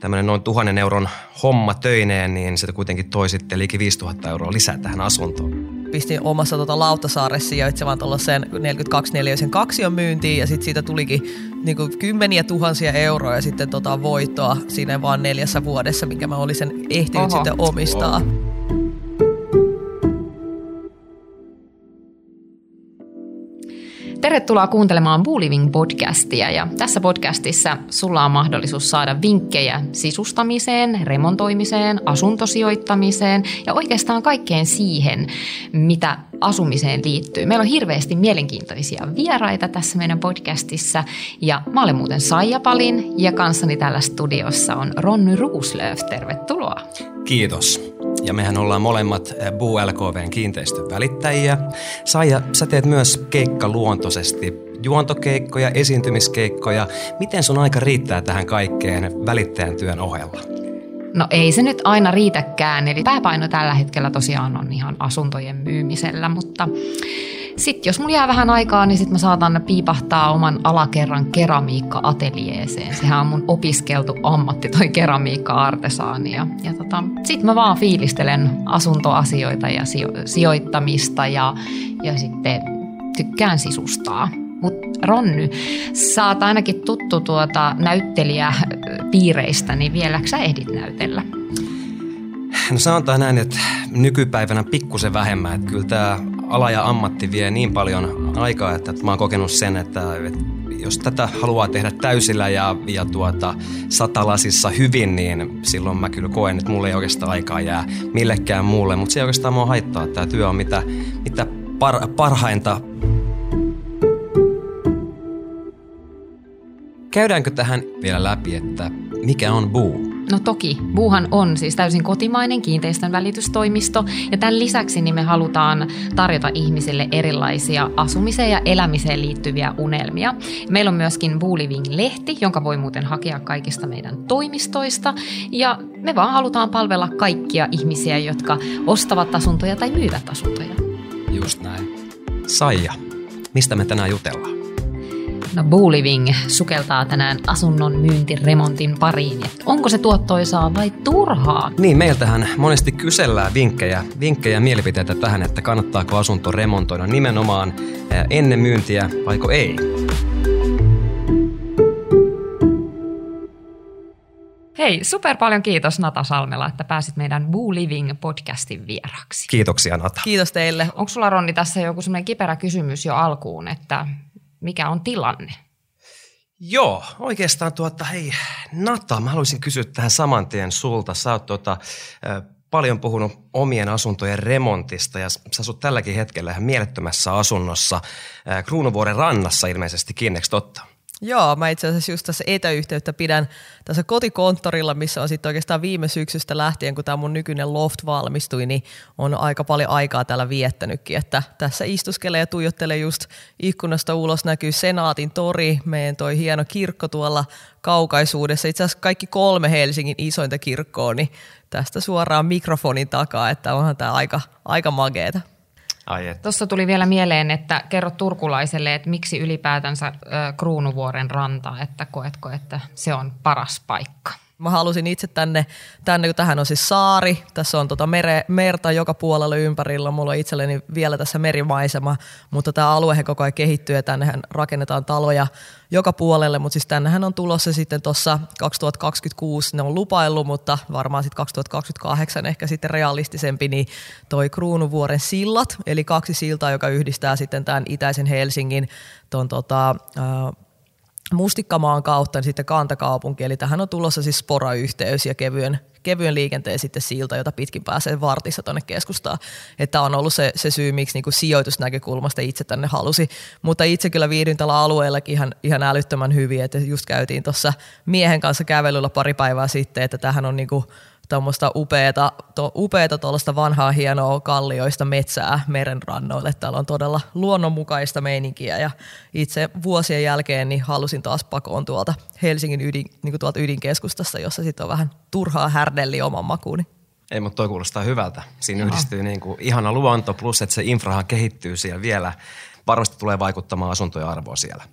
tämmöinen noin tuhannen euron homma töineen, niin se kuitenkin toi sitten liikin 5000 euroa lisää tähän asuntoon pistin omassa tota Lauttasaaressa sijaitsevan tuollaiseen 42-neliöisen kaksion myyntiin ja sitten siitä tulikin niinku kymmeniä tuhansia euroa ja sitten tota voittoa siinä vaan neljässä vuodessa, minkä mä olin sen ehtinyt Oho. sitten omistaa. Oho. Tervetuloa kuuntelemaan Booliving podcastia ja tässä podcastissa sulla on mahdollisuus saada vinkkejä sisustamiseen, remontoimiseen, asuntosijoittamiseen ja oikeastaan kaikkeen siihen, mitä asumiseen liittyy. Meillä on hirveästi mielenkiintoisia vieraita tässä meidän podcastissa ja mä olen muuten Saija Palin ja kanssani täällä studiossa on Ronny Ruuslöf. Tervetuloa. Kiitos ja mehän ollaan molemmat eh, Buu LKVn kiinteistön välittäjiä. Saija, sä teet myös keikkaluontoisesti juontokeikkoja, esiintymiskeikkoja. Miten sun aika riittää tähän kaikkeen välittäjän työn ohella? No ei se nyt aina riitäkään, eli pääpaino tällä hetkellä tosiaan on ihan asuntojen myymisellä, mutta sitten jos mulla jää vähän aikaa, niin sitten mä saatan piipahtaa oman alakerran keramiikka-ateljeeseen. Sehän on mun opiskeltu ammatti, toi keramiikka-artesaani. Ja, ja tota, sitten mä vaan fiilistelen asuntoasioita ja sijo- sijoittamista ja, ja sitten tykkään sisustaa. Mutta Ronny, sä oot ainakin tuttu tuota näyttelijäpiireistä, niin vieläkö sä ehdit näytellä? No sanotaan näin, että nykypäivänä pikkusen vähemmän. Että kyllä tämä ala ja ammatti vie niin paljon aikaa, että mä oon kokenut sen, että, että jos tätä haluaa tehdä täysillä ja, ja tuota, satalasissa hyvin, niin silloin mä kyllä koen, että mulle ei oikeastaan aikaa jää millekään muulle. Mutta se ei oikeastaan mua haittaa. Tämä työ on mitä, mitä par, parhainta. Käydäänkö tähän vielä läpi, että mikä on buu? No toki, Buuhan on siis täysin kotimainen kiinteistön välitystoimisto ja tämän lisäksi niin me halutaan tarjota ihmisille erilaisia asumiseen ja elämiseen liittyviä unelmia. Meillä on myöskin Buu Living-lehti, jonka voi muuten hakea kaikista meidän toimistoista ja me vaan halutaan palvella kaikkia ihmisiä, jotka ostavat asuntoja tai myyvät asuntoja. Just näin. Saija, mistä me tänään jutellaan? No Booliving sukeltaa tänään asunnon myyntiremontin pariin. Onko se tuottoisaa vai turhaa? Niin, meiltähän monesti kysellään vinkkejä, vinkkejä ja mielipiteitä tähän, että kannattaako asunto remontoida nimenomaan ennen myyntiä vaiko ei. Hei, super paljon kiitos Nata Salmela, että pääsit meidän Boo Living podcastin vieraksi. Kiitoksia Nata. Kiitos teille. Onko sulla Ronni tässä joku semmoinen kiperä kysymys jo alkuun, että mikä on tilanne? Joo, oikeastaan tuota, hei Nata, mä haluaisin kysyä tähän saman tien sulta. Sä oot tuota, paljon puhunut omien asuntojen remontista ja sä asut tälläkin hetkellä ihan mielettömässä asunnossa Kruunuvuoren rannassa ilmeisesti eikö totta? Joo, mä itse asiassa just tässä etäyhteyttä pidän tässä kotikonttorilla, missä on sitten oikeastaan viime syksystä lähtien, kun tämä mun nykyinen loft valmistui, niin on aika paljon aikaa täällä viettänytkin, että tässä istuskelee ja tuijottelee just ikkunasta ulos näkyy Senaatin tori, meidän toi hieno kirkko tuolla kaukaisuudessa, itse asiassa kaikki kolme Helsingin isointa kirkkoa, niin tästä suoraan mikrofonin takaa, että onhan tämä aika, aika mageeta. Tuossa tuli vielä mieleen, että kerro turkulaiselle, että miksi ylipäätänsä äh, Kruunuvuoren ranta, että koetko, että se on paras paikka? Mä halusin itse tänne, tänne kun tähän on siis saari, tässä on tota mere, merta joka puolella ympärillä, mulla on itselleni vielä tässä merimaisema, mutta tämä alue koko ajan kehittyy ja tännehän rakennetaan taloja joka puolelle, mutta siis tännehän on tulossa sitten tuossa 2026, ne on lupaillut, mutta varmaan sitten 2028 ehkä sitten realistisempi, niin toi Kruunuvuoren sillat, eli kaksi siltaa, joka yhdistää sitten tämän itäisen Helsingin ton tota, äh, Mustikkamaan kautta niin sitten kantakaupunki, eli tähän on tulossa siis sporayhteys ja kevyen, kevyen liikenteen sitten silta, jota pitkin pääsee vartissa tuonne keskustaan. Että on ollut se, se syy, miksi niin sijoitusnäkökulmasta itse tänne halusi. Mutta itse kyllä viihdyin tällä alueellakin ihan, ihan älyttömän hyvin, että just käytiin tuossa miehen kanssa kävelyllä pari päivää sitten, että tähän on niin kuin tuommoista upeata, to, upeata tuollaista vanhaa hienoa kallioista metsää meren rannoille. Täällä on todella luonnonmukaista meininkiä ja itse vuosien jälkeen niin halusin taas pakoon tuolta Helsingin ydin, niin kuin tuolta ydinkeskustassa, jossa sitten on vähän turhaa härdelli oman makuuni. Ei, mutta toi kuulostaa hyvältä. Siinä Aha. yhdistyy niin kuin ihana luonto plus, että se infrahan kehittyy siellä vielä. Varmasti tulee vaikuttamaan asuntojen arvoa siellä.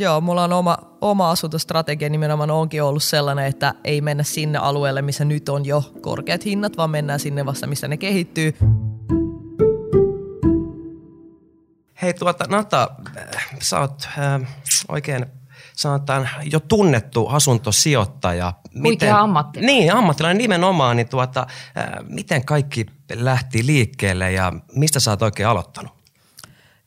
Joo, mulla on oma, oma asuntostrategia nimenomaan onkin ollut sellainen, että ei mennä sinne alueelle, missä nyt on jo korkeat hinnat, vaan mennään sinne vasta, missä ne kehittyy. Hei tuota, Nata, sä oot äh, oikein sanotaan jo tunnettu asuntosijoittaja. Miten, ammatti. Niin, ammattilainen nimenomaan. Niin tuota, äh, miten kaikki lähti liikkeelle ja mistä sä oot oikein aloittanut?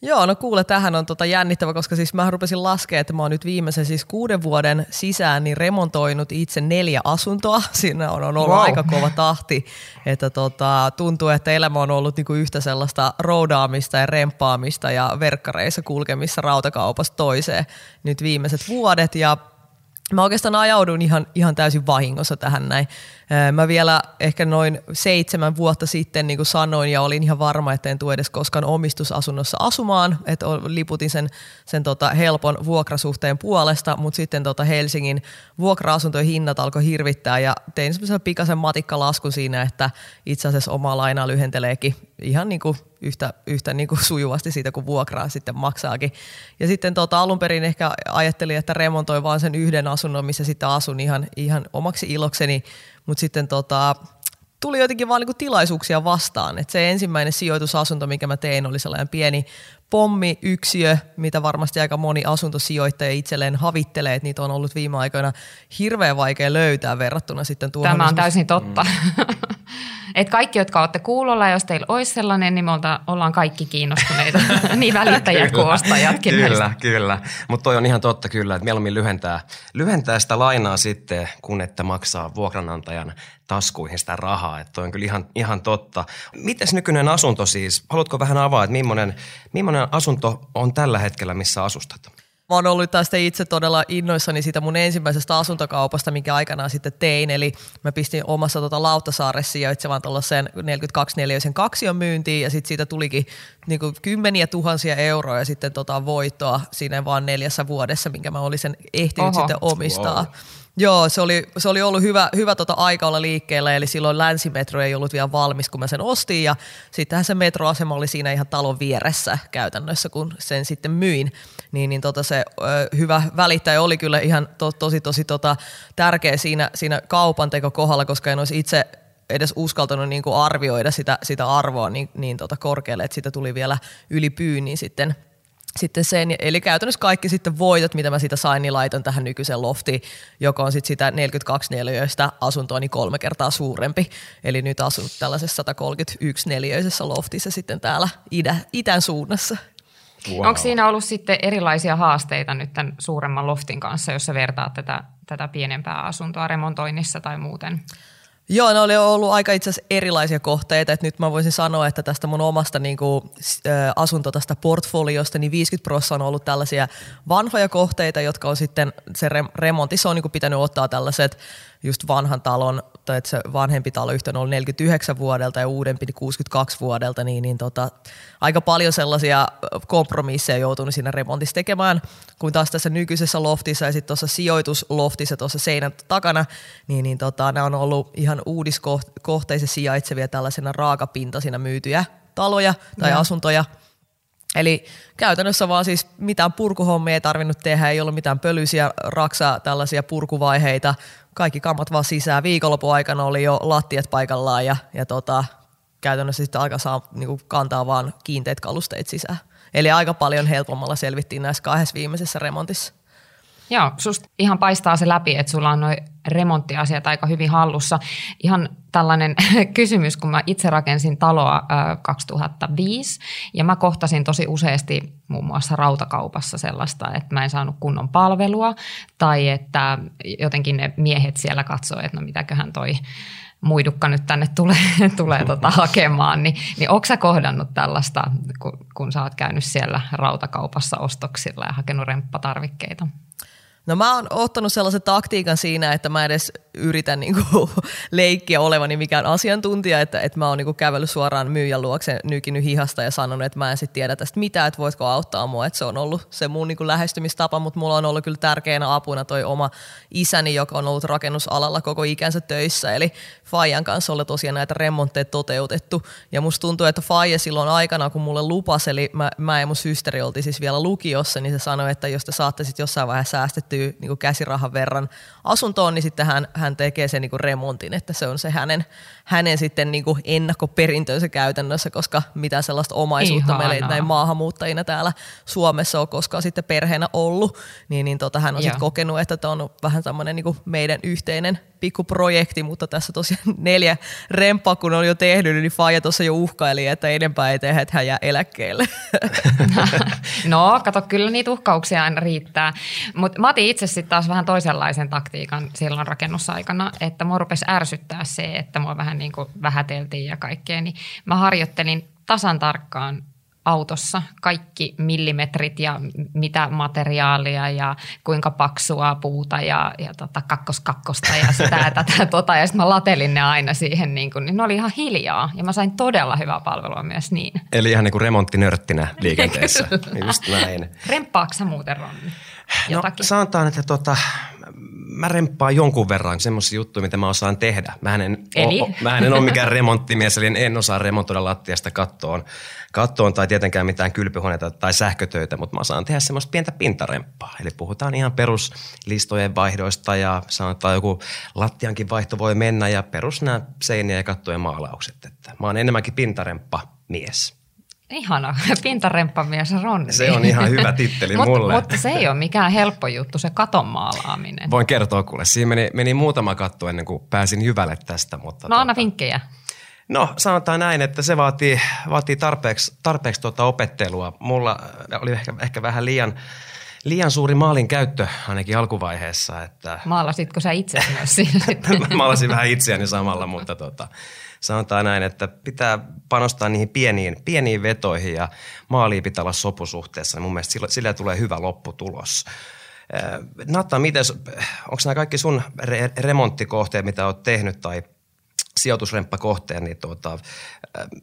Joo, no kuule, tähän on tota jännittävä, koska siis mä rupesin laskea, että mä oon nyt viimeisen siis kuuden vuoden sisään niin remontoinut itse neljä asuntoa. Siinä on, on ollut wow. aika kova tahti, että tota, tuntuu, että elämä on ollut niinku yhtä sellaista roudaamista ja remppaamista ja verkkareissa kulkemissa rautakaupasta toiseen nyt viimeiset vuodet ja Mä oikeastaan ajaudun ihan, ihan täysin vahingossa tähän näin. Mä vielä ehkä noin seitsemän vuotta sitten niin kuin sanoin ja olin ihan varma, että en tule edes koskaan omistusasunnossa asumaan, että liputin sen, sen tota helpon vuokrasuhteen puolesta, mutta sitten tota Helsingin vuokra-asuntojen hinnat alkoi hirvittää ja tein semmoisen pikaisen matikkalaskun siinä, että itse asiassa oma laina lyhenteleekin ihan niin kuin yhtä, yhtä niin kuin sujuvasti siitä, kun vuokraa sitten maksaakin. Ja sitten tota, alun perin ehkä ajattelin, että remontoi vaan sen yhden asunnon, missä sitten asun ihan, ihan omaksi ilokseni, mutta sitten tota, tuli jotenkin vaan niinku tilaisuuksia vastaan. Et se ensimmäinen sijoitusasunto, mikä mä tein, oli sellainen pieni pommiyksiö, mitä varmasti aika moni asuntosijoittaja itselleen havittelee, että niitä on ollut viime aikoina hirveän vaikea löytää verrattuna sitten tuohon. Tämä on täysin totta. Mm. Et kaikki, jotka olette kuulolla, jos teillä olisi sellainen, niin me ollaan kaikki kiinnostuneita, niin välittäjät kuin ostajatkin. Kyllä, näistä. kyllä. Mutta toi on ihan totta kyllä, että mieluummin lyhentää, lyhentää sitä lainaa sitten, kun että maksaa vuokranantajan taskuihin sitä rahaa. Että toi on kyllä ihan, ihan totta. Mites nykyinen asunto siis? Haluatko vähän avaa, että millainen, millainen asunto on tällä hetkellä, missä asustat? Mä oon ollut tästä itse todella innoissani siitä mun ensimmäisestä asuntokaupasta, mikä aikanaan sitten tein. Eli mä pistin omassa tota Lauttasaaressa sijaitsevan tuollaiseen 42 neliöisen kaksion myyntiin ja sitten siitä tulikin niinku kymmeniä tuhansia euroa ja sitten tota voittoa siinä vaan neljässä vuodessa, minkä mä olisin ehtinyt Oho. sitten omistaa. Wow. Joo, se oli, se oli ollut hyvä, hyvä tota aika olla liikkeellä, eli silloin länsimetro ei ollut vielä valmis, kun mä sen ostin, ja sittenhän se metroasema oli siinä ihan talon vieressä käytännössä, kun sen sitten myin. Niin, niin tota se ö, hyvä välittäjä oli kyllä ihan to, tosi, tosi tota, tärkeä siinä, siinä kaupan kohdalla, koska en olisi itse edes uskaltanut niin kuin arvioida sitä, sitä arvoa niin, niin tota korkealle, että sitä tuli vielä yli pyynnin sitten – sitten sen, eli käytännössä kaikki sitten voitot, mitä mä siitä sain, niin laitan tähän nykyiseen loftiin, joka on sitten sitä 42 neliöistä asuntoa niin kolme kertaa suurempi. Eli nyt asun tällaisessa 131 neliöisessä loftissa sitten täällä itä, itän suunnassa. Wow. Onko siinä ollut sitten erilaisia haasteita nyt tämän suuremman loftin kanssa, jos sä vertaat tätä, tätä pienempää asuntoa remontoinnissa tai muuten? Joo, ne oli ollut aika itse asiassa erilaisia kohteita, että nyt mä voisin sanoa, että tästä mun omasta niin kuin, ä, asunto tästä portfoliosta, niin 50 prosenttia on ollut tällaisia vanhoja kohteita, jotka on sitten, se remontissa on niin kuin pitänyt ottaa tällaiset just vanhan talon, tai että se vanhempi talo yhtä on ollut 49 vuodelta ja uudempi 62 vuodelta, niin, niin tota, aika paljon sellaisia kompromisseja joutunut siinä remontissa tekemään, kuin taas tässä nykyisessä loftissa ja sitten tuossa sijoitusloftissa tuossa seinän takana, niin, niin tota, nämä on ollut ihan uudiskohteissa sijaitsevia tällaisena raakapintaisina myytyjä taloja tai ja. asuntoja – Eli käytännössä vaan siis mitään purkuhommia ei tarvinnut tehdä, ei ollut mitään pölyisiä raksa tällaisia purkuvaiheita. Kaikki kammat vaan sisään. Viikonlopun aikana oli jo lattiat paikallaan ja, ja tota, käytännössä sitten aika saa niin kantaa vaan kiinteät kalusteet sisään. Eli aika paljon helpommalla selvittiin näissä kahdessa viimeisessä remontissa. Joo, susta ihan paistaa se läpi, että sulla on noin remonttiasiat aika hyvin hallussa. Ihan tällainen kysymys, kun mä itse rakensin taloa 2005 ja mä kohtasin tosi useasti muun muassa rautakaupassa sellaista, että mä en saanut kunnon palvelua tai että jotenkin ne miehet siellä katsoo, että no mitäköhän toi muidukka nyt tänne tulee, tulee tota hakemaan, niin, niin onko sä kohdannut tällaista, kun, kun sä oot käynyt siellä rautakaupassa ostoksilla ja hakenut remppatarvikkeita? No mä oon ottanut sellaisen taktiikan siinä, että mä edes yritän niinku leikkiä olevani mikään asiantuntija, että, että mä oon niinku kävellyt suoraan myyjän luokse, nykinyt hihasta ja sanonut, että mä en sitten tiedä tästä mitään, että voitko auttaa mua. Että se on ollut se mun niinku lähestymistapa, mutta mulla on ollut kyllä tärkeänä apuna toi oma isäni, joka on ollut rakennusalalla koko ikänsä töissä. Eli Fajan kanssa oli tosiaan näitä remontteja toteutettu. Ja musta tuntuu, että Faija silloin aikana, kun mulle lupasi, eli mä, mä ja mun systeri oltiin siis vielä lukiossa, niin se sanoi, että jos te saatte sitten jossain vaiheessa säästettyä niin käsirahan verran asuntoon, niin sitten hän, hän tekee sen niin remontin, että se on se hänen, hänen sitten niin ennakkoperintönsä käytännössä, koska mitä sellaista omaisuutta Ihanaa. meillä näin maahanmuuttajina täällä Suomessa on koskaan sitten perheenä ollut, niin, niin tota, hän on sitten kokenut, että tämä on vähän tämmöinen niin meidän yhteinen pikkuprojekti, mutta tässä tosiaan neljä remppaa, kun on jo tehnyt, niin Faija tuossa jo uhkaili, että enempää ei tehdä, että hän jää eläkkeelle. no, kato, kyllä niitä uhkauksia aina riittää. Mutta mä otin itse sitten taas vähän toisenlaisen taktiikan silloin rakennusaikana, että mua rupesi ärsyttää se, että mua vähän niin kuin vähäteltiin ja kaikkea, niin mä harjoittelin tasan tarkkaan autossa kaikki millimetrit ja mitä materiaalia ja kuinka paksua puuta ja, ja tota kakkoskakkosta ja sitä ja tätä tota. Ja sitten mä latelin ne aina siihen, niin, kuin, niin ne oli ihan hiljaa ja mä sain todella hyvää palvelua myös niin. Eli ihan niin kuin remonttinörttinä liikenteessä. Just näin. Remppaako sä muuten Ronni? No, Jotakin? No sanotaan, että tota, mä remppaan jonkun verran semmoisia juttuja, mitä mä osaan tehdä. Mä en, eli? O, mä en ole mikään remonttimies, eli en osaa remontoida lattiasta kattoon, kattoon tai tietenkään mitään kylpyhuoneita tai sähkötöitä, mutta mä osaan tehdä semmoista pientä pintaremppaa. Eli puhutaan ihan peruslistojen vaihdoista ja sanotaan joku lattiankin vaihto voi mennä ja perus nämä seinien ja kattojen maalaukset. Että mä oon enemmänkin pintaremppa mies. Ihana, pintaremppamies Ronni. Se on ihan hyvä titteli Mut, mulle. Mutta se ei ole mikään helppo juttu, se katon maalaaminen. Voin kertoa kuule, siinä meni, meni muutama katto ennen kuin pääsin jyvälle tästä. Mutta no anna tuota, vinkkejä. No sanotaan näin, että se vaatii, vaatii tarpeeksi, tarpeeksi tuota opettelua. Mulla oli ehkä, ehkä vähän liian, liian suuri maalin käyttö ainakin alkuvaiheessa. Että... Maalasitko sä itse myös siinä Maalasin vähän itseäni samalla, mutta tota, sanotaan näin, että pitää panostaa niihin pieniin, pieniin vetoihin ja maaliin pitää olla sopusuhteessa. Niin mun mielestä sillä, sillä tulee hyvä lopputulos. Natta, miten, onko nämä kaikki sun re- remonttikohteet, mitä olet tehnyt tai sijoitusremppakohteen, niin tuota,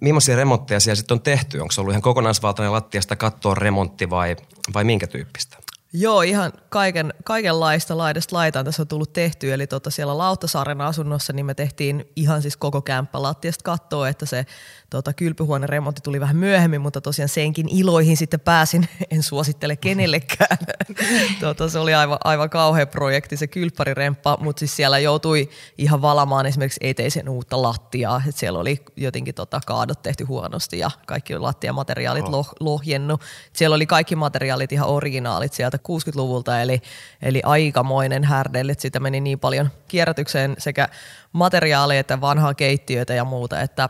millaisia remontteja siellä sitten on tehty? Onko se ollut ihan kokonaisvaltainen lattiasta kattoon remontti vai, vai minkä tyyppistä? Joo, ihan kaiken, kaikenlaista laidasta laitaan tässä on tullut tehty. Eli tota siellä Lauttasaaren asunnossa niin me tehtiin ihan siis koko kämppä lattiasta kattoa, että se tota, kylpyhuoneen remontti tuli vähän myöhemmin, mutta tosiaan senkin iloihin sitten pääsin. En suosittele kenellekään. tota, se oli aivan, aivan kauhea projekti se kylppäriremppa, mutta siis siellä joutui ihan valamaan esimerkiksi eteisen uutta lattiaa. Et siellä oli jotenkin tota, kaadot tehty huonosti ja kaikki lattiamateriaalit oh. loh, lohjennut. Siellä oli kaikki materiaalit ihan originaalit sieltä 60-luvulta, eli, eli aikamoinen härdelle, että sitä meni niin paljon kierrätykseen sekä materiaaleja että vanhaa keittiöitä ja muuta, että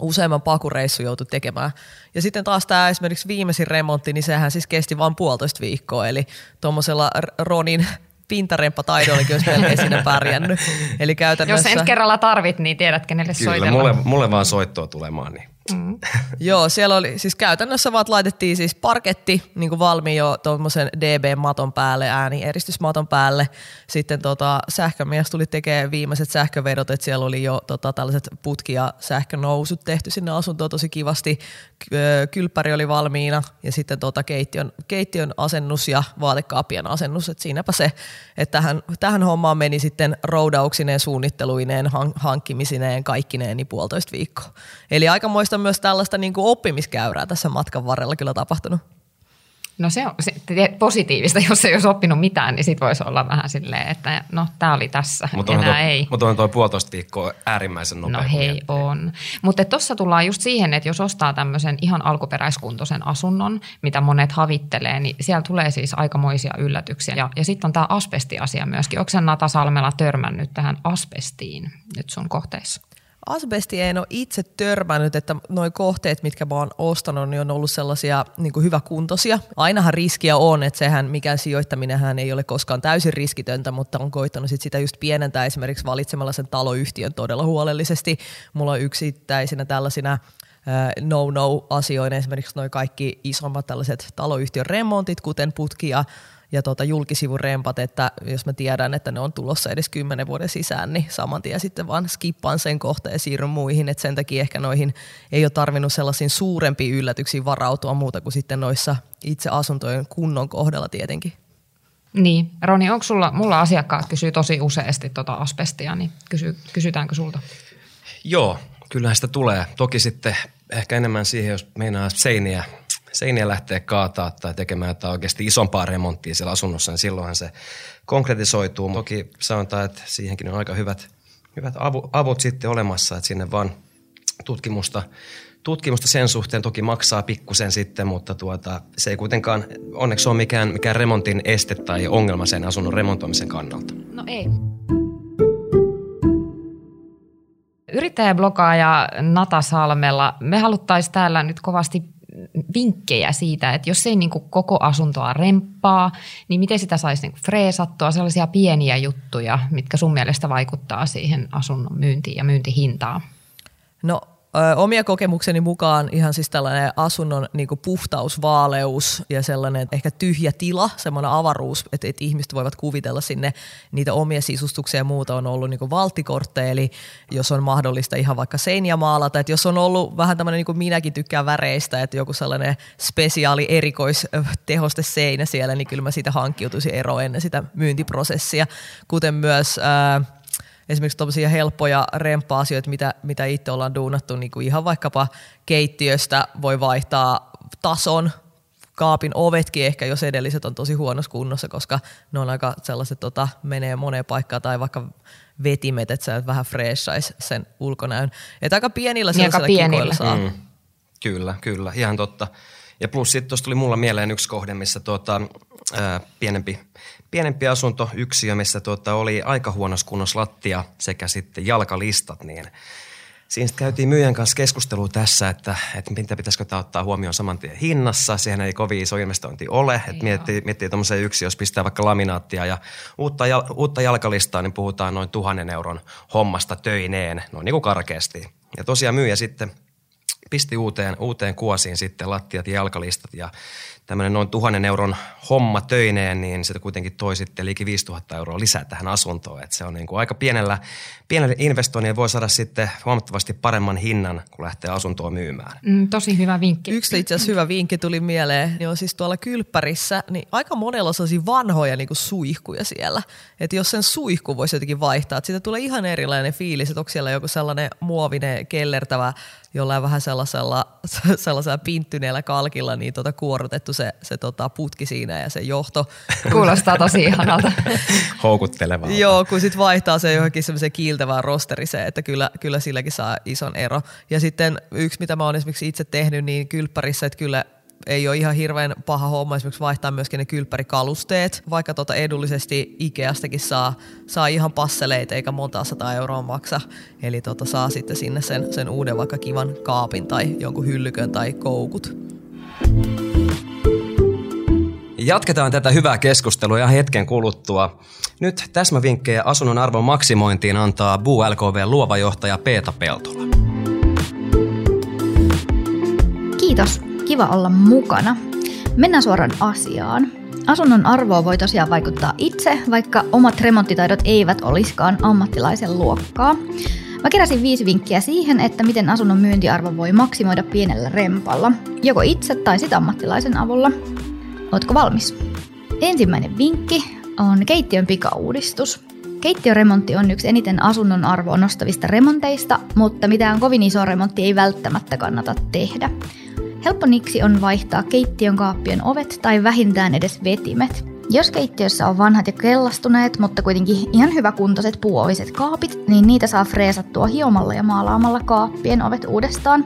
useamman pakureissu joutui tekemään. Ja sitten taas tämä esimerkiksi viimeisin remontti, niin sehän siis kesti vain puolitoista viikkoa, eli tuommoisella Ronin pintaremppa taidollakin olisi melkein siinä pärjännyt. Eli käytännössä... Jos ensi kerralla tarvit, niin tiedät kenelle Kyllä, soitella. mulle, mulle vaan soittoa tulemaan, niin Mm. Joo, siellä oli, siis käytännössä vaan laitettiin siis parketti niin kuin valmiin jo tuommoisen DB-maton päälle, ääni-eristysmaton päälle. Sitten tota, sähkömies tuli tekemään viimeiset sähkövedot, että siellä oli jo tota, tällaiset putki- ja sähkönousut tehty sinne asuntoon tosi kivasti. Kylppäri oli valmiina ja sitten tota, keittiön, keittiön asennus ja vaatekaapien asennus. Et siinäpä se, että tähän, tähän hommaan meni sitten roudauksineen, suunnitteluineen, hankkimisineen, kaikkineen niin puolitoista viikkoa. Eli aikamoista myös tällaista niin kuin oppimiskäyrää tässä matkan varrella kyllä tapahtunut. No se on se, positiivista, jos ei olisi oppinut mitään, niin sit voisi olla vähän silleen, että no tämä oli tässä, Mutta enää tuo, ei. Mutta on tuo puolitoista viikkoa äärimmäisen nopea. No hei, on. Mutta tuossa tullaan just siihen, että jos ostaa tämmöisen ihan alkuperäiskuntoisen asunnon, mitä monet havittelee, niin siellä tulee siis aikamoisia yllätyksiä. Ja, ja sitten on tämä asbestiasia myöskin. Onko Nata Salmela törmännyt tähän asbestiin nyt sun kohteissa? Asbesti en ole itse törmännyt, että nuo kohteet, mitkä mä oon ostanut, niin on ollut sellaisia niin kuin hyväkuntoisia. Ainahan riskiä on, että sehän mikään sijoittaminenhän ei ole koskaan täysin riskitöntä, mutta on koittanut sit sitä just pienentää esimerkiksi valitsemalla sen taloyhtiön todella huolellisesti. Mulla on yksittäisinä tällaisina no-no-asioina esimerkiksi noin kaikki isommat tällaiset taloyhtiön remontit, kuten putki ja ja tota julkisivurempat, että jos mä tiedän, että ne on tulossa edes kymmenen vuoden sisään, niin saman tien sitten vaan skippaan sen kohtaan ja siirryn muihin. Et sen takia ehkä noihin ei ole tarvinnut sellaisiin suurempiin yllätyksiin varautua muuta kuin sitten noissa itse asuntojen kunnon kohdalla tietenkin. Niin, Roni, onko sulla, mulla asiakkaat kysyy tosi useasti tuota asbestia, niin kysy, kysytäänkö sulta? Joo, kyllähän sitä tulee. Toki sitten ehkä enemmän siihen, jos meinaa seiniä, seiniä lähtee kaataa tai tekemään jotain oikeasti isompaa remonttia siellä asunnossa, niin silloinhan se konkretisoituu. Toki sanotaan, että siihenkin on aika hyvät, hyvät avut, avut sitten olemassa, että sinne vaan tutkimusta tutkimusta sen suhteen toki maksaa pikkusen sitten, mutta tuota, se ei kuitenkaan onneksi ole mikään, mikään remontin este tai ongelma sen asunnon remontoimisen kannalta. No ei. Yrittäjäblogaaja Nata Salmella, me haluttaisiin täällä nyt kovasti vinkkejä siitä, että jos ei niin kuin koko asuntoa remppaa, niin miten sitä saisi niin kuin freesattua, sellaisia pieniä juttuja, mitkä sun mielestä vaikuttaa siihen asunnon myyntiin ja myyntihintaan? No omia kokemukseni mukaan ihan siis tällainen asunnon niin puhtaus, vaaleus ja sellainen ehkä tyhjä tila, semmoinen avaruus, että, että ihmiset voivat kuvitella sinne niitä omia sisustuksia ja muuta on ollut niin valtikortteja, eli jos on mahdollista ihan vaikka seiniä maalata, että jos on ollut vähän tämmöinen, niin kuin minäkin tykkään väreistä, että joku sellainen spesiaali erikoistehoste seinä siellä, niin kyllä mä siitä hankkiutuisin eroon ennen sitä myyntiprosessia, kuten myös... Ää, esimerkiksi tuollaisia helppoja remppa-asioita, mitä, mitä itse ollaan duunattu, niin kuin ihan vaikkapa keittiöstä voi vaihtaa tason, kaapin ovetkin ehkä, jos edelliset on tosi huonossa kunnossa, koska ne on aika sellaiset, tota, menee moneen paikkaan, tai vaikka vetimet, että sä vähän freshaisi sen ulkonäön. Että aika pienillä niin aika pienillä. saa. Mm. Kyllä, kyllä, ihan totta. Ja plus sitten tuossa tuli mulla mieleen yksi kohde, missä tuota, ää, pienempi, pienempi asunto yksiö, missä tuota, oli aika huonossa kunnossa lattia sekä sitten jalkalistat, niin Siinä käytiin myyjän kanssa keskustelua tässä, että, että mitä pitäisikö tämä ottaa huomioon saman tien hinnassa. Siihen ei kovin iso investointi ole. Että miettii, miettii tuommoisen yksi, jos pistää vaikka laminaattia ja uutta, uutta jalkalistaa, niin puhutaan noin tuhannen euron hommasta töineen, noin niin kuin karkeasti. Ja tosiaan myyjä sitten pisti uuteen, uuteen kuosiin sitten lattiat ja jalkalistat ja tämmöinen noin tuhannen euron homma töineen, niin se kuitenkin toi sitten liikin 5000 euroa lisää tähän asuntoon. Et se on niin kuin aika pienellä, pienellä investoinnilla voi saada sitten huomattavasti paremman hinnan, kun lähtee asuntoa myymään. Mm, tosi hyvä vinkki. Yksi itse asiassa hyvä vinkki tuli mieleen, niin on siis tuolla kylppärissä, niin aika monella on sellaisia vanhoja niin kuin suihkuja siellä. Että jos sen suihku voisi jotenkin vaihtaa, että siitä tulee ihan erilainen fiilis, että onko siellä joku sellainen muovinen kellertävä jollain vähän sellaisella, sellaisella pinttyneellä kalkilla niin tota kuorotettu se, se tota putki siinä ja se johto. Kuulostaa tosi ihanalta. Houkuttelevaa. Joo, kun sitten vaihtaa se johonkin semmoiseen kiiltävään rosteriseen, että kyllä, kyllä silläkin saa ison ero. Ja sitten yksi, mitä mä oon esimerkiksi itse tehnyt, niin kylppärissä, että kyllä ei ole ihan hirveän paha homma esimerkiksi vaihtaa myöskin ne kylppärikalusteet, vaikka tota edullisesti Ikeastakin saa, saa ihan passeleita eikä monta sata euroa maksa. Eli tota saa sitten sinne sen, sen uuden vaikka kivan kaapin tai jonkun hyllykön tai koukut. Jatketaan tätä hyvää keskustelua ja hetken kuluttua. Nyt täsmävinkkejä asunnon arvon maksimointiin antaa Buu LKV luova johtaja Peeta Peltola. Kiitos. Kiva olla mukana. Mennään suoraan asiaan. Asunnon arvoa voi tosiaan vaikuttaa itse, vaikka omat remonttitaidot eivät olisikaan ammattilaisen luokkaa. Mä keräsin viisi vinkkiä siihen, että miten asunnon myyntiarvo voi maksimoida pienellä rempalla, joko itse tai sit ammattilaisen avulla. Ootko valmis? Ensimmäinen vinkki on keittiön pikauudistus. Keittiöremontti on yksi eniten asunnon arvoa nostavista remonteista, mutta mitään kovin iso remontti ei välttämättä kannata tehdä. Helppo niksi on vaihtaa keittiön kaappien ovet tai vähintään edes vetimet. Jos keittiössä on vanhat ja kellastuneet, mutta kuitenkin ihan hyväkuntoiset puuoviset kaapit, niin niitä saa freesattua hiomalla ja maalaamalla kaappien ovet uudestaan.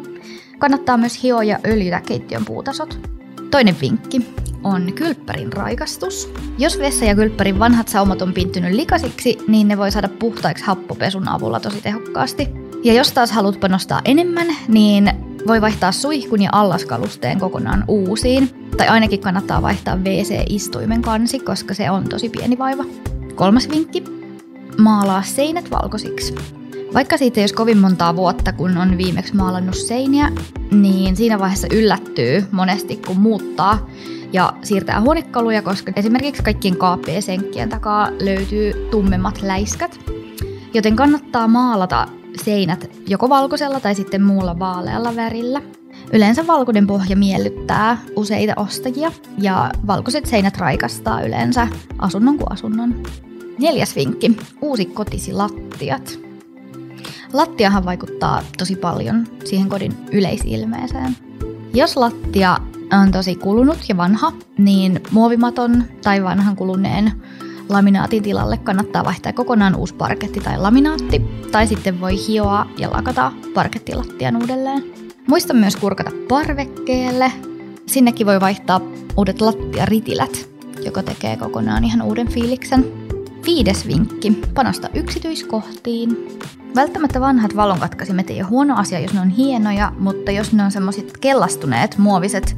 Kannattaa myös hioa ja öljytä keittiön puutasot. Toinen vinkki on kylppärin raikastus. Jos vessa ja kylppärin vanhat saumat on pinttynyt likasiksi, niin ne voi saada puhtaiksi happopesun avulla tosi tehokkaasti. Ja jos taas haluat panostaa enemmän, niin voi vaihtaa suihkun ja allaskalusteen kokonaan uusiin. Tai ainakin kannattaa vaihtaa WC-istuimen kansi, koska se on tosi pieni vaiva. Kolmas vinkki. Maalaa seinät valkoisiksi. Vaikka siitä ei olisi kovin montaa vuotta, kun on viimeksi maalannut seiniä, niin siinä vaiheessa yllättyy monesti, kun muuttaa ja siirtää huonekaluja, koska esimerkiksi kaikkien kaappien senkkien takaa löytyy tummemmat läiskät. Joten kannattaa maalata seinät joko valkoisella tai sitten muulla vaalealla värillä. Yleensä valkoinen pohja miellyttää useita ostajia ja valkoiset seinät raikastaa yleensä asunnon kuin asunnon. Neljäs vinkki. Uusi kotisi lattiat. Lattiahan vaikuttaa tosi paljon siihen kodin yleisilmeeseen. Jos lattia on tosi kulunut ja vanha, niin muovimaton tai vanhan kuluneen laminaatin tilalle kannattaa vaihtaa kokonaan uusi parketti tai laminaatti, tai sitten voi hioa ja lakata parkettilattian uudelleen. Muista myös kurkata parvekkeelle. Sinnekin voi vaihtaa uudet lattiaritilät, joka tekee kokonaan ihan uuden fiiliksen. Viides vinkki, panosta yksityiskohtiin. Välttämättä vanhat valonkatkasimet ei ole huono asia, jos ne on hienoja, mutta jos ne on semmoiset kellastuneet muoviset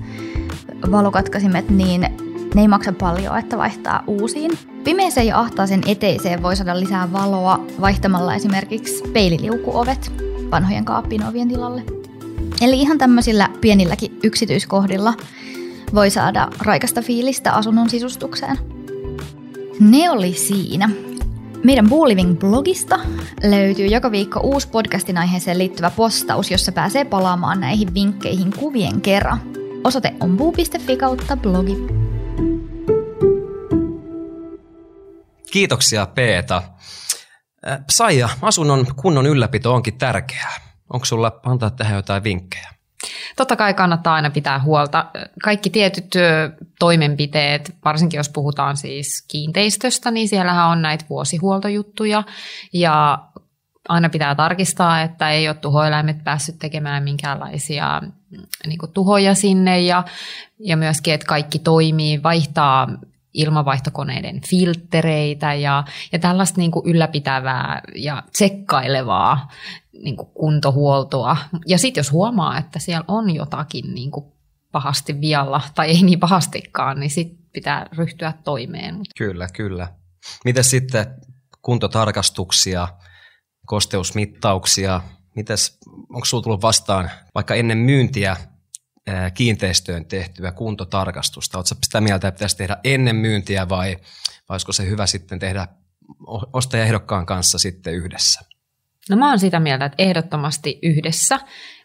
valokatkasimet, niin ne ei maksa paljon, että vaihtaa uusiin. Pimeeseen ja ahtaaseen eteiseen voi saada lisää valoa vaihtamalla esimerkiksi peililiukuovet vanhojen kaappin ovien tilalle. Eli ihan tämmöisillä pienilläkin yksityiskohdilla voi saada raikasta fiilistä asunnon sisustukseen. Ne oli siinä. Meidän Booliving-blogista löytyy joka viikko uusi podcastin aiheeseen liittyvä postaus, jossa pääsee palaamaan näihin vinkkeihin kuvien kerran. Osoite on buu.fi kautta blogi. Kiitoksia Peeta. Äh, Saija, asunnon kunnon ylläpito onkin tärkeää. Onko sulla antaa tähän jotain vinkkejä? Totta kai kannattaa aina pitää huolta. Kaikki tietyt toimenpiteet, varsinkin jos puhutaan siis kiinteistöstä, niin siellähän on näitä vuosihuoltojuttuja ja aina pitää tarkistaa, että ei ole tuhoeläimet päässyt tekemään minkäänlaisia niin tuhoja sinne ja, ja myöskin, että kaikki toimii, vaihtaa ilmavaihtokoneiden filtreitä ja, ja tällaista niin kuin ylläpitävää ja tsekkailevaa niin kuin kuntohuoltoa. Ja sitten jos huomaa, että siellä on jotakin niin kuin pahasti vialla tai ei niin pahastikaan, niin sitten pitää ryhtyä toimeen. Kyllä, kyllä. Miten sitten kuntotarkastuksia, kosteusmittauksia, mites, onko sinulla tullut vastaan vaikka ennen myyntiä kiinteistöön tehtyä kuntotarkastusta? Oletko sitä mieltä, että pitäisi tehdä ennen myyntiä vai, vai olisiko se hyvä sitten tehdä ostajaehdokkaan kanssa sitten yhdessä? No mä oon sitä mieltä, että ehdottomasti yhdessä.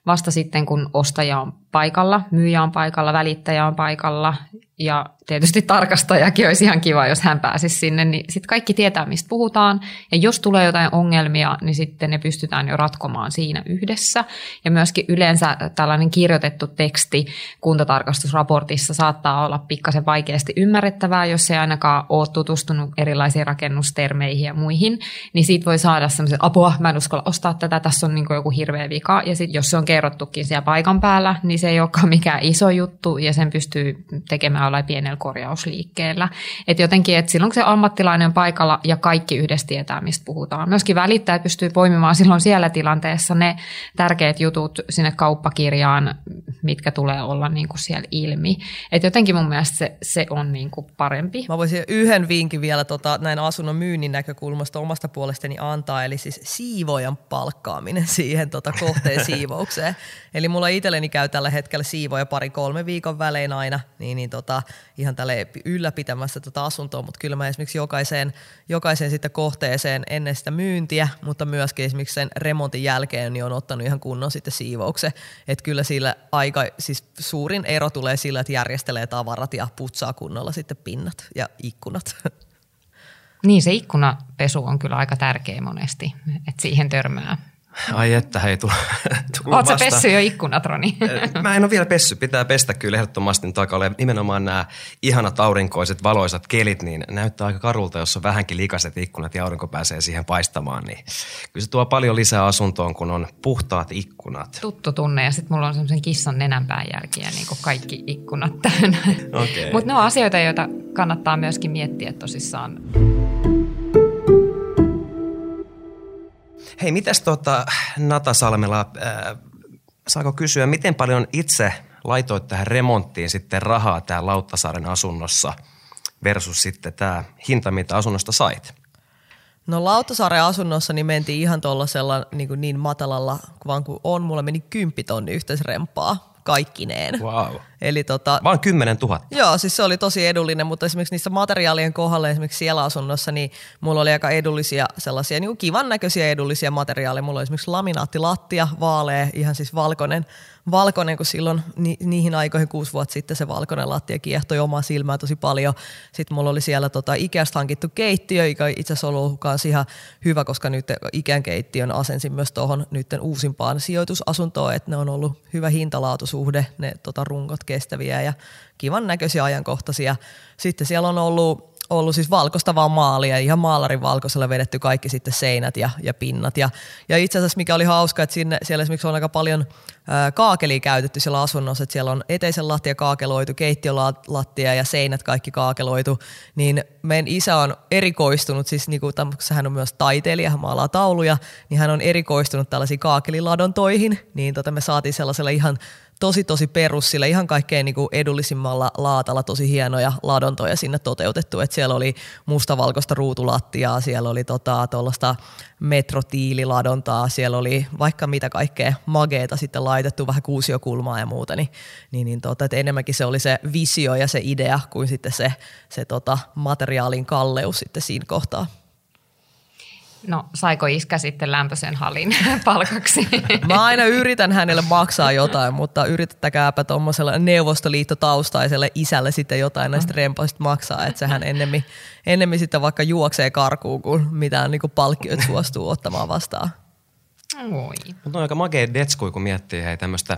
Vasta sitten, kun ostaja on paikalla, myyjä on paikalla, välittäjä on paikalla ja tietysti tarkastajakin olisi ihan kiva, jos hän pääsisi sinne, niin sitten kaikki tietää, mistä puhutaan. Ja jos tulee jotain ongelmia, niin sitten ne pystytään jo ratkomaan siinä yhdessä. Ja myöskin yleensä tällainen kirjoitettu teksti kuntotarkastusraportissa saattaa olla pikkasen vaikeasti ymmärrettävää, jos ei ainakaan ole tutustunut erilaisiin rakennustermeihin ja muihin. Niin siitä voi saada semmoisen, apua, mä en uskalla ostaa tätä, tässä on niin joku hirveä vika. Ja sitten jos se on kerrottukin siellä paikan päällä, niin se ei olekaan mikään iso juttu ja sen pystyy tekemään olla pienellä korjausliikkeellä. Et jotenkin, että silloin kun se ammattilainen on paikalla ja kaikki yhdessä tietää, mistä puhutaan. Myöskin välittäjät pystyy poimimaan silloin siellä tilanteessa ne tärkeät jutut sinne kauppakirjaan, mitkä tulee olla niin kuin siellä ilmi. Et jotenkin mun mielestä se, se on niin kuin parempi. Mä voisin yhden vinkin vielä tota, näin asunnon myynnin näkökulmasta omasta puolestani antaa, eli siis siivojan palkkaaminen siihen tota, kohteen siivoukseen. Eli mulla itselleni käy tällä hetkellä siivoja pari-kolme viikon välein aina, niin, niin tota, ihan tälle ylläpitämässä tota asuntoa, mutta kyllä mä esimerkiksi jokaiseen, jokaiseen sitten kohteeseen ennen sitä myyntiä, mutta myöskin esimerkiksi sen remontin jälkeen niin on ottanut ihan kunnon sitten siivouksen. Että kyllä sillä aika, siis suurin ero tulee sillä, että järjestelee tavarat ja putsaa kunnolla sitten pinnat ja ikkunat. Niin se ikkunapesu on kyllä aika tärkeä monesti, että siihen törmää Ai että, hei, tullut Oletko pessy jo ikkunat, Roni? Mä en ole vielä pessy. Pitää pestä kyllä ehdottomasti nyt aika Nimenomaan nämä ihanat aurinkoiset, valoisat kelit, niin näyttää aika karulta, jos on vähänkin likaiset ikkunat ja aurinko pääsee siihen paistamaan. Niin kyllä se tuo paljon lisää asuntoon, kun on puhtaat ikkunat. Tuttu tunne ja sitten mulla on semmoisen kissan nenänpään jälkiä, niin kuin kaikki ikkunat täynnä. Okay. Mutta ne on asioita, joita kannattaa myöskin miettiä tosissaan. Hei, mitäs tota Nata Salmela, äh, saako kysyä, miten paljon itse laitoit tähän remonttiin sitten rahaa tää Lauttasaaren asunnossa versus sitten tämä hinta, mitä asunnosta sait? No Lauttasaaren asunnossa niin mentiin ihan tuollaisella niin, niin matalalla, vaan kuin on. Mulla meni kymppitonni yhteisrempaa kaikkineen. Wow. Eli tota, Vaan 10 000. Joo, siis se oli tosi edullinen, mutta esimerkiksi niissä materiaalien kohdalla, esimerkiksi siellä asunnossa, niin mulla oli aika edullisia sellaisia, niin kuin kivan näköisiä edullisia materiaaleja. Mulla oli esimerkiksi laminaattilattia, vaalea, ihan siis valkoinen, valkoinen, kun silloin ni, niihin aikoihin kuusi vuotta sitten se valkoinen lattia kiehtoi omaa silmää tosi paljon. Sitten mulla oli siellä tota Ikeasta hankittu keittiö, joka itse asiassa ollut myös ihan hyvä, koska nyt Ikean keittiön asensin myös tuohon nyt uusimpaan sijoitusasuntoon, että ne on ollut hyvä hintalaatusuhde, ne tota, rungot kestäviä ja kivan näköisiä ajankohtaisia. Sitten siellä on ollut ollut siis valkoista vaan maalia, ihan maalarin valkoisella vedetty kaikki sitten seinät ja, ja pinnat. Ja, ja itse asiassa mikä oli hauska, että sinne, siellä esimerkiksi on aika paljon ää, kaakelia käytetty siellä asunnossa, että siellä on eteisen lattia kaakeloitu, keittiölattia ja seinät kaikki kaakeloitu, niin meidän isä on erikoistunut, siis niin kuin, hän on myös taiteilija, hän maalaa tauluja, niin hän on erikoistunut tällaisiin kaakeliladontoihin, niin tota me saatiin sellaisella ihan tosi tosi perus, sillä ihan kaikkein niin kuin edullisimmalla laatalla tosi hienoja ladontoja sinne toteutettu. Et siellä oli mustavalkoista ruutulattiaa, siellä oli tota, tuollaista metrotiililadontaa, siellä oli vaikka mitä kaikkea mageeta sitten laitettu, vähän kuusiokulmaa ja muuta, niin, niin, niin tota, että enemmänkin se oli se visio ja se idea kuin sitten se, se tota, materiaalin kalleus sitten siinä kohtaa. No saiko iskä sitten lämpöisen halin palkaksi? Mä aina yritän hänelle maksaa jotain, mutta yrittäkääpä tuommoiselle neuvostoliittotaustaiselle isälle sitten jotain näistä rempaista maksaa, että sehän ennemmin, ennemmin sitten vaikka juoksee karkuun, kuin mitään niin palkkiot suostuu ottamaan vastaan. Oi. Mutta on aika makea detskui, kun miettii hei tämmöistä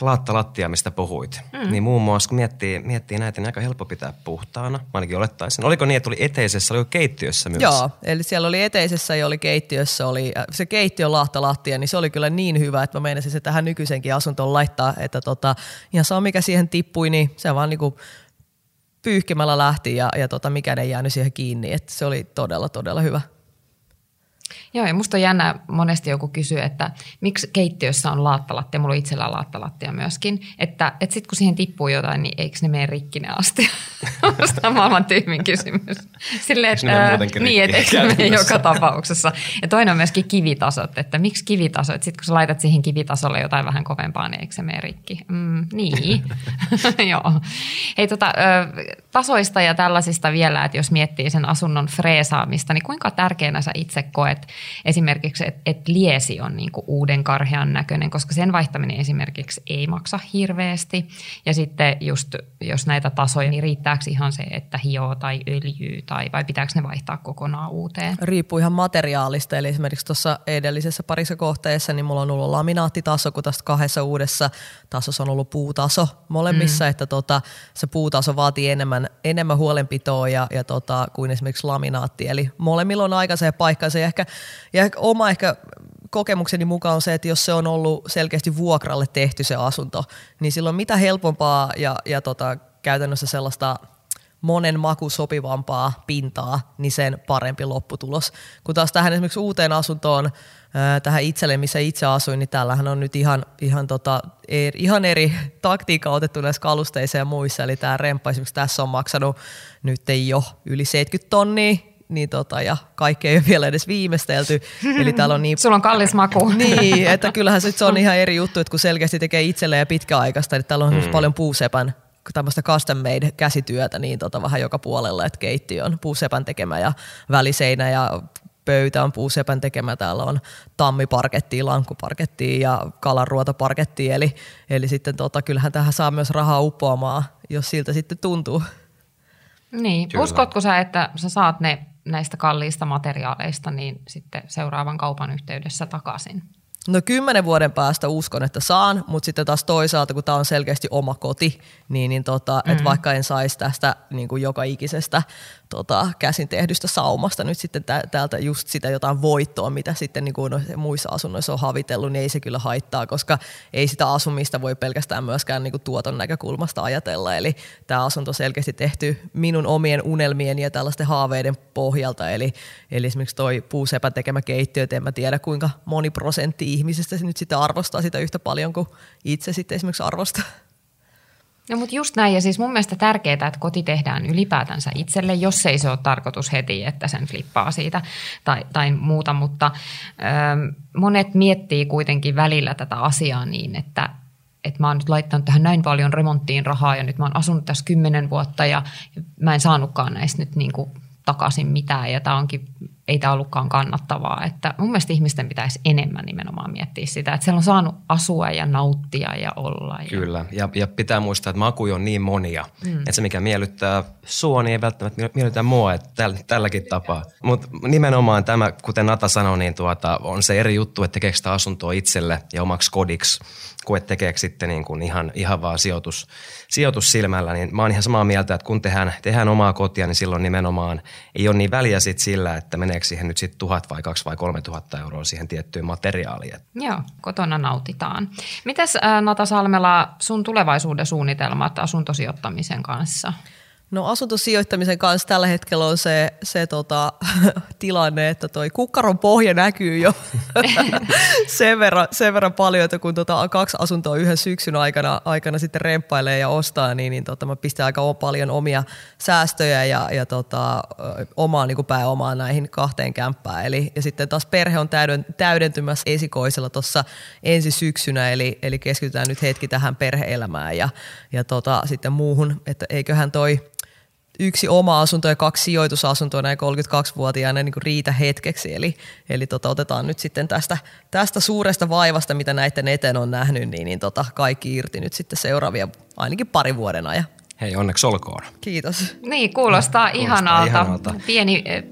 laatta lattia, mistä puhuit, mm. niin muun muassa kun miettii, miettii näitä, niin aika helppo pitää puhtaana, ainakin olettaisin. Oliko niin, että oli eteisessä, oliko keittiössä myös? Joo, eli siellä oli eteisessä ja oli keittiössä, oli äh, se keittiön lahta lattia, niin se oli kyllä niin hyvä, että mä meinasin se tähän nykyisenkin asuntoon laittaa, että tota, ihan saa mikä siihen tippui, niin se vaan niinku pyyhkimällä lähti ja, ja tota, mikään ei jäänyt siihen kiinni, että se oli todella, todella hyvä. Joo, ja musta on jännä, monesti joku kysyy, että miksi keittiössä on laattalattia, mulla on itsellä laattalattia myöskin, että, että sitten kun siihen tippuu jotain, niin eikö ne mene rikki ne asti? Musta on maailman tyhmin kysymys. Silleen, että, niin, että eikö ne mene joka tapauksessa. Ja toinen on myöskin kivitasot, että miksi kivitasot, että sitten kun sä laitat siihen kivitasolle jotain vähän kovempaa, niin eikö se mene rikki? Mm, niin, joo. Hei tota, tasoista ja tällaisista vielä, että jos miettii sen asunnon freesaamista, niin kuinka tärkeänä sä itse koet esimerkiksi, että et liesi on niinku uuden karhean näköinen, koska sen vaihtaminen esimerkiksi ei maksa hirveästi. Ja sitten just, jos näitä tasoja, niin riittääkö ihan se, että hioo tai öljyy, tai vai pitääkö ne vaihtaa kokonaan uuteen? Riippuu ihan materiaalista, eli esimerkiksi tuossa edellisessä parissa kohteessa, niin mulla on ollut laminaattitaso, kun tästä kahdessa uudessa tasossa on ollut puutaso molemmissa, mm. että tota, se puutaso vaatii enemmän, enemmän huolenpitoa ja, ja tota, kuin esimerkiksi laminaatti, eli molemmilla on aika se paikka, se ehkä ja oma ehkä kokemukseni mukaan on se, että jos se on ollut selkeästi vuokralle tehty se asunto, niin silloin mitä helpompaa ja, ja tota, käytännössä sellaista monen maku sopivampaa pintaa, niin sen parempi lopputulos. Kun taas tähän esimerkiksi uuteen asuntoon, tähän itselle, missä itse asuin, niin täällähän on nyt ihan, ihan, tota, eri, ihan eri taktiikka otettu näissä kalusteissa ja muissa. Eli tämä remppa esimerkiksi tässä on maksanut nyt ei jo yli 70 tonnia, niin tota, ja kaikki ei ole vielä edes viimeistelty. Eli täällä on niin... Sulla on kallis maku. niin, että kyllähän se on ihan eri juttu, että kun selkeästi tekee itselleen ja pitkäaikaista, että täällä on mm. paljon puusepän tämmöistä custom made käsityötä niin tota, vähän joka puolella, että keittiö on puusepän tekemä ja väliseinä ja pöytä on puusepän tekemä. Täällä on tammiparkettia, lankkuparkettia ja kalanruotoparkettia. Eli, eli sitten tota, kyllähän tähän saa myös rahaa uppoamaan, jos siltä sitten tuntuu. Niin, Kyllä. uskotko sä, että sä saat ne näistä kalliista materiaaleista niin sitten seuraavan kaupan yhteydessä takaisin? No kymmenen vuoden päästä uskon, että saan, mutta sitten taas toisaalta, kun tämä on selkeästi oma koti, niin, niin tota, mm-hmm. että vaikka en saisi tästä niin kuin joka ikisestä tota, käsin tehdystä saumasta nyt sitten täältä just sitä jotain voittoa, mitä sitten niin kuin muissa asunnoissa on havitellut, niin ei se kyllä haittaa, koska ei sitä asumista voi pelkästään myöskään niin kuin tuoton näkökulmasta ajatella. Eli tämä asunto on selkeästi tehty minun omien unelmien ja tällaisten haaveiden pohjalta. Eli, eli esimerkiksi toi puusepän tekemä keittiö, en mä tiedä kuinka moni prosentti ihmisistä nyt sitten arvostaa sitä yhtä paljon kuin itse sitten esimerkiksi arvostaa. No mutta just näin, ja siis mun mielestä tärkeää, että koti tehdään ylipäätänsä itselle, jos ei se ole tarkoitus heti, että sen flippaa siitä tai, tai muuta, mutta ö, monet miettii kuitenkin välillä tätä asiaa niin, että että mä oon nyt laittanut tähän näin paljon remonttiin rahaa ja nyt mä oon asunut tässä kymmenen vuotta ja mä en saanutkaan näistä nyt niin kuin takaisin mitään ja tämä onkin, ei tämä ollutkaan kannattavaa. Että mun mielestä ihmisten pitäisi enemmän nimenomaan miettiä sitä, että siellä on saanut asua ja nauttia ja olla. Ja... Kyllä, ja, ja pitää muistaa, että makuja on niin monia, mm. että se mikä miellyttää sua, niin ei välttämättä miellytä mua, että täl, tälläkin tapaa. Mutta nimenomaan tämä, kuten Nata sanoi, niin tuota, on se eri juttu, että tekeekö sitä asuntoa itselle ja omaksi kodiksi kuin että tekeekö sitten niin kuin ihan, ihan vaan sijoitus, sijoitus silmällä, niin mä oon ihan samaa mieltä, että kun tehdään, tehdään omaa kotia, niin silloin nimenomaan ei ole niin väliä sit sillä, että meneekö siihen nyt sitten tuhat vai kaksi vai kolme tuhatta euroa siihen tiettyyn materiaaliin. Joo, kotona nautitaan. Mitäs Nata Salmela, sun tulevaisuuden suunnitelmat asuntosijoittamisen kanssa? No asuntosijoittamisen kanssa tällä hetkellä on se, se tota, tilanne, että toi kukkaron pohja näkyy jo sen, verran, sen verran paljon, että kun tota, kaksi asuntoa yhden syksyn aikana, aikana sitten remppailee ja ostaa, niin, niin tota, mä pistän aika paljon omia säästöjä ja, ja tota, omaa niin pääomaa näihin kahteen kämppään. Eli, ja sitten taas perhe on täyden, täydentymässä esikoisella tuossa ensi syksynä, eli, eli keskitytään nyt hetki tähän perheelämään ja, ja tota, sitten muuhun, että eiköhän toi yksi oma asunto ja kaksi sijoitusasuntoa näin 32-vuotiaana niin riitä hetkeksi. Eli, eli tota, otetaan nyt sitten tästä, tästä suuresta vaivasta, mitä näiden eteen on nähnyt, niin, niin tota, kaikki irti nyt sitten seuraavia ainakin pari vuoden ajan. Hei, onneksi olkoon. Kiitos. Niin, kuulostaa, kuulostaa ihanalta. ihanalta. Pieni eh,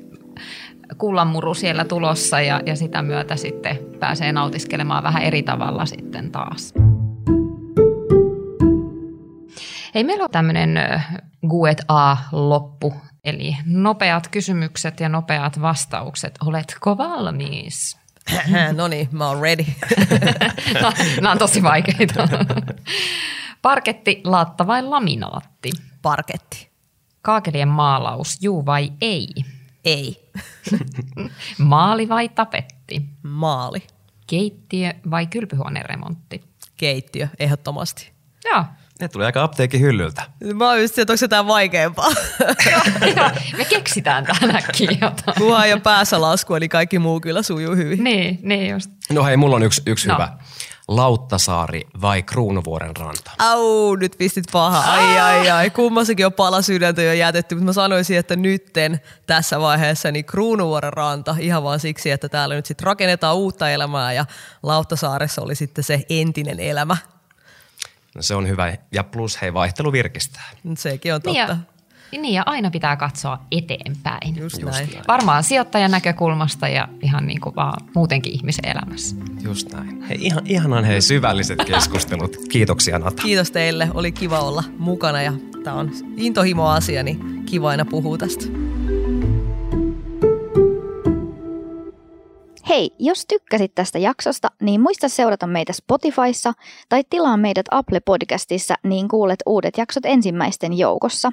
kullanmuru siellä tulossa ja, ja sitä myötä sitten pääsee nautiskelemaan vähän eri tavalla sitten taas. Hei, meillä on tämmöinen Guet A-loppu, eli nopeat kysymykset ja nopeat vastaukset. Oletko valmis? no niin, mä oon ready. no, nämä on tosi vaikeita. Parketti, laatta vai laminaatti? Parketti. Kaakelien maalaus, juu vai ei? Ei. Maali vai tapetti? Maali. Keittiö vai kylpyhuoneen remontti? Keittiö, ehdottomasti. Joo, ne tulee aika apteekin hyllyltä. Mä oon just että onko se tää vaikeampaa. me keksitään tähän äkkiä jotain. Kuhan jo päässä lasku, eli kaikki muu kyllä sujuu hyvin. Niin, niin just. No hei, mulla on yksi, yksi no. hyvä. Lauttasaari vai Kruunuvuoren ranta? Au, nyt pistit paha. Ai, ai, ai. Kummassakin on pala sydäntä jo jätetty, mutta mä sanoisin, että nytten tässä vaiheessa niin Kruunuvuoren ranta ihan vaan siksi, että täällä nyt sitten rakennetaan uutta elämää ja Lauttasaaressa oli sitten se entinen elämä. No se on hyvä. Ja plus hei, vaihtelu virkistää. Sekin on totta. Niin ja, niin ja aina pitää katsoa eteenpäin. Just, Just näin. näin. Varmaan sijoittajan näkökulmasta ja ihan niin kuin vaan muutenkin ihmisen elämässä. Just näin. Hei, ihan, ihanan hei syvälliset keskustelut. Kiitoksia Nata. Kiitos teille. Oli kiva olla mukana ja tämä on intohimo asia, niin kiva aina puhua tästä. Hei, jos tykkäsit tästä jaksosta, niin muista seurata meitä Spotifyssa tai tilaa meidät Apple Podcastissa, niin kuulet uudet jaksot ensimmäisten joukossa.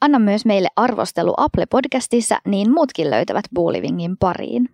Anna myös meille arvostelu Apple Podcastissa, niin muutkin löytävät Buulivingin pariin.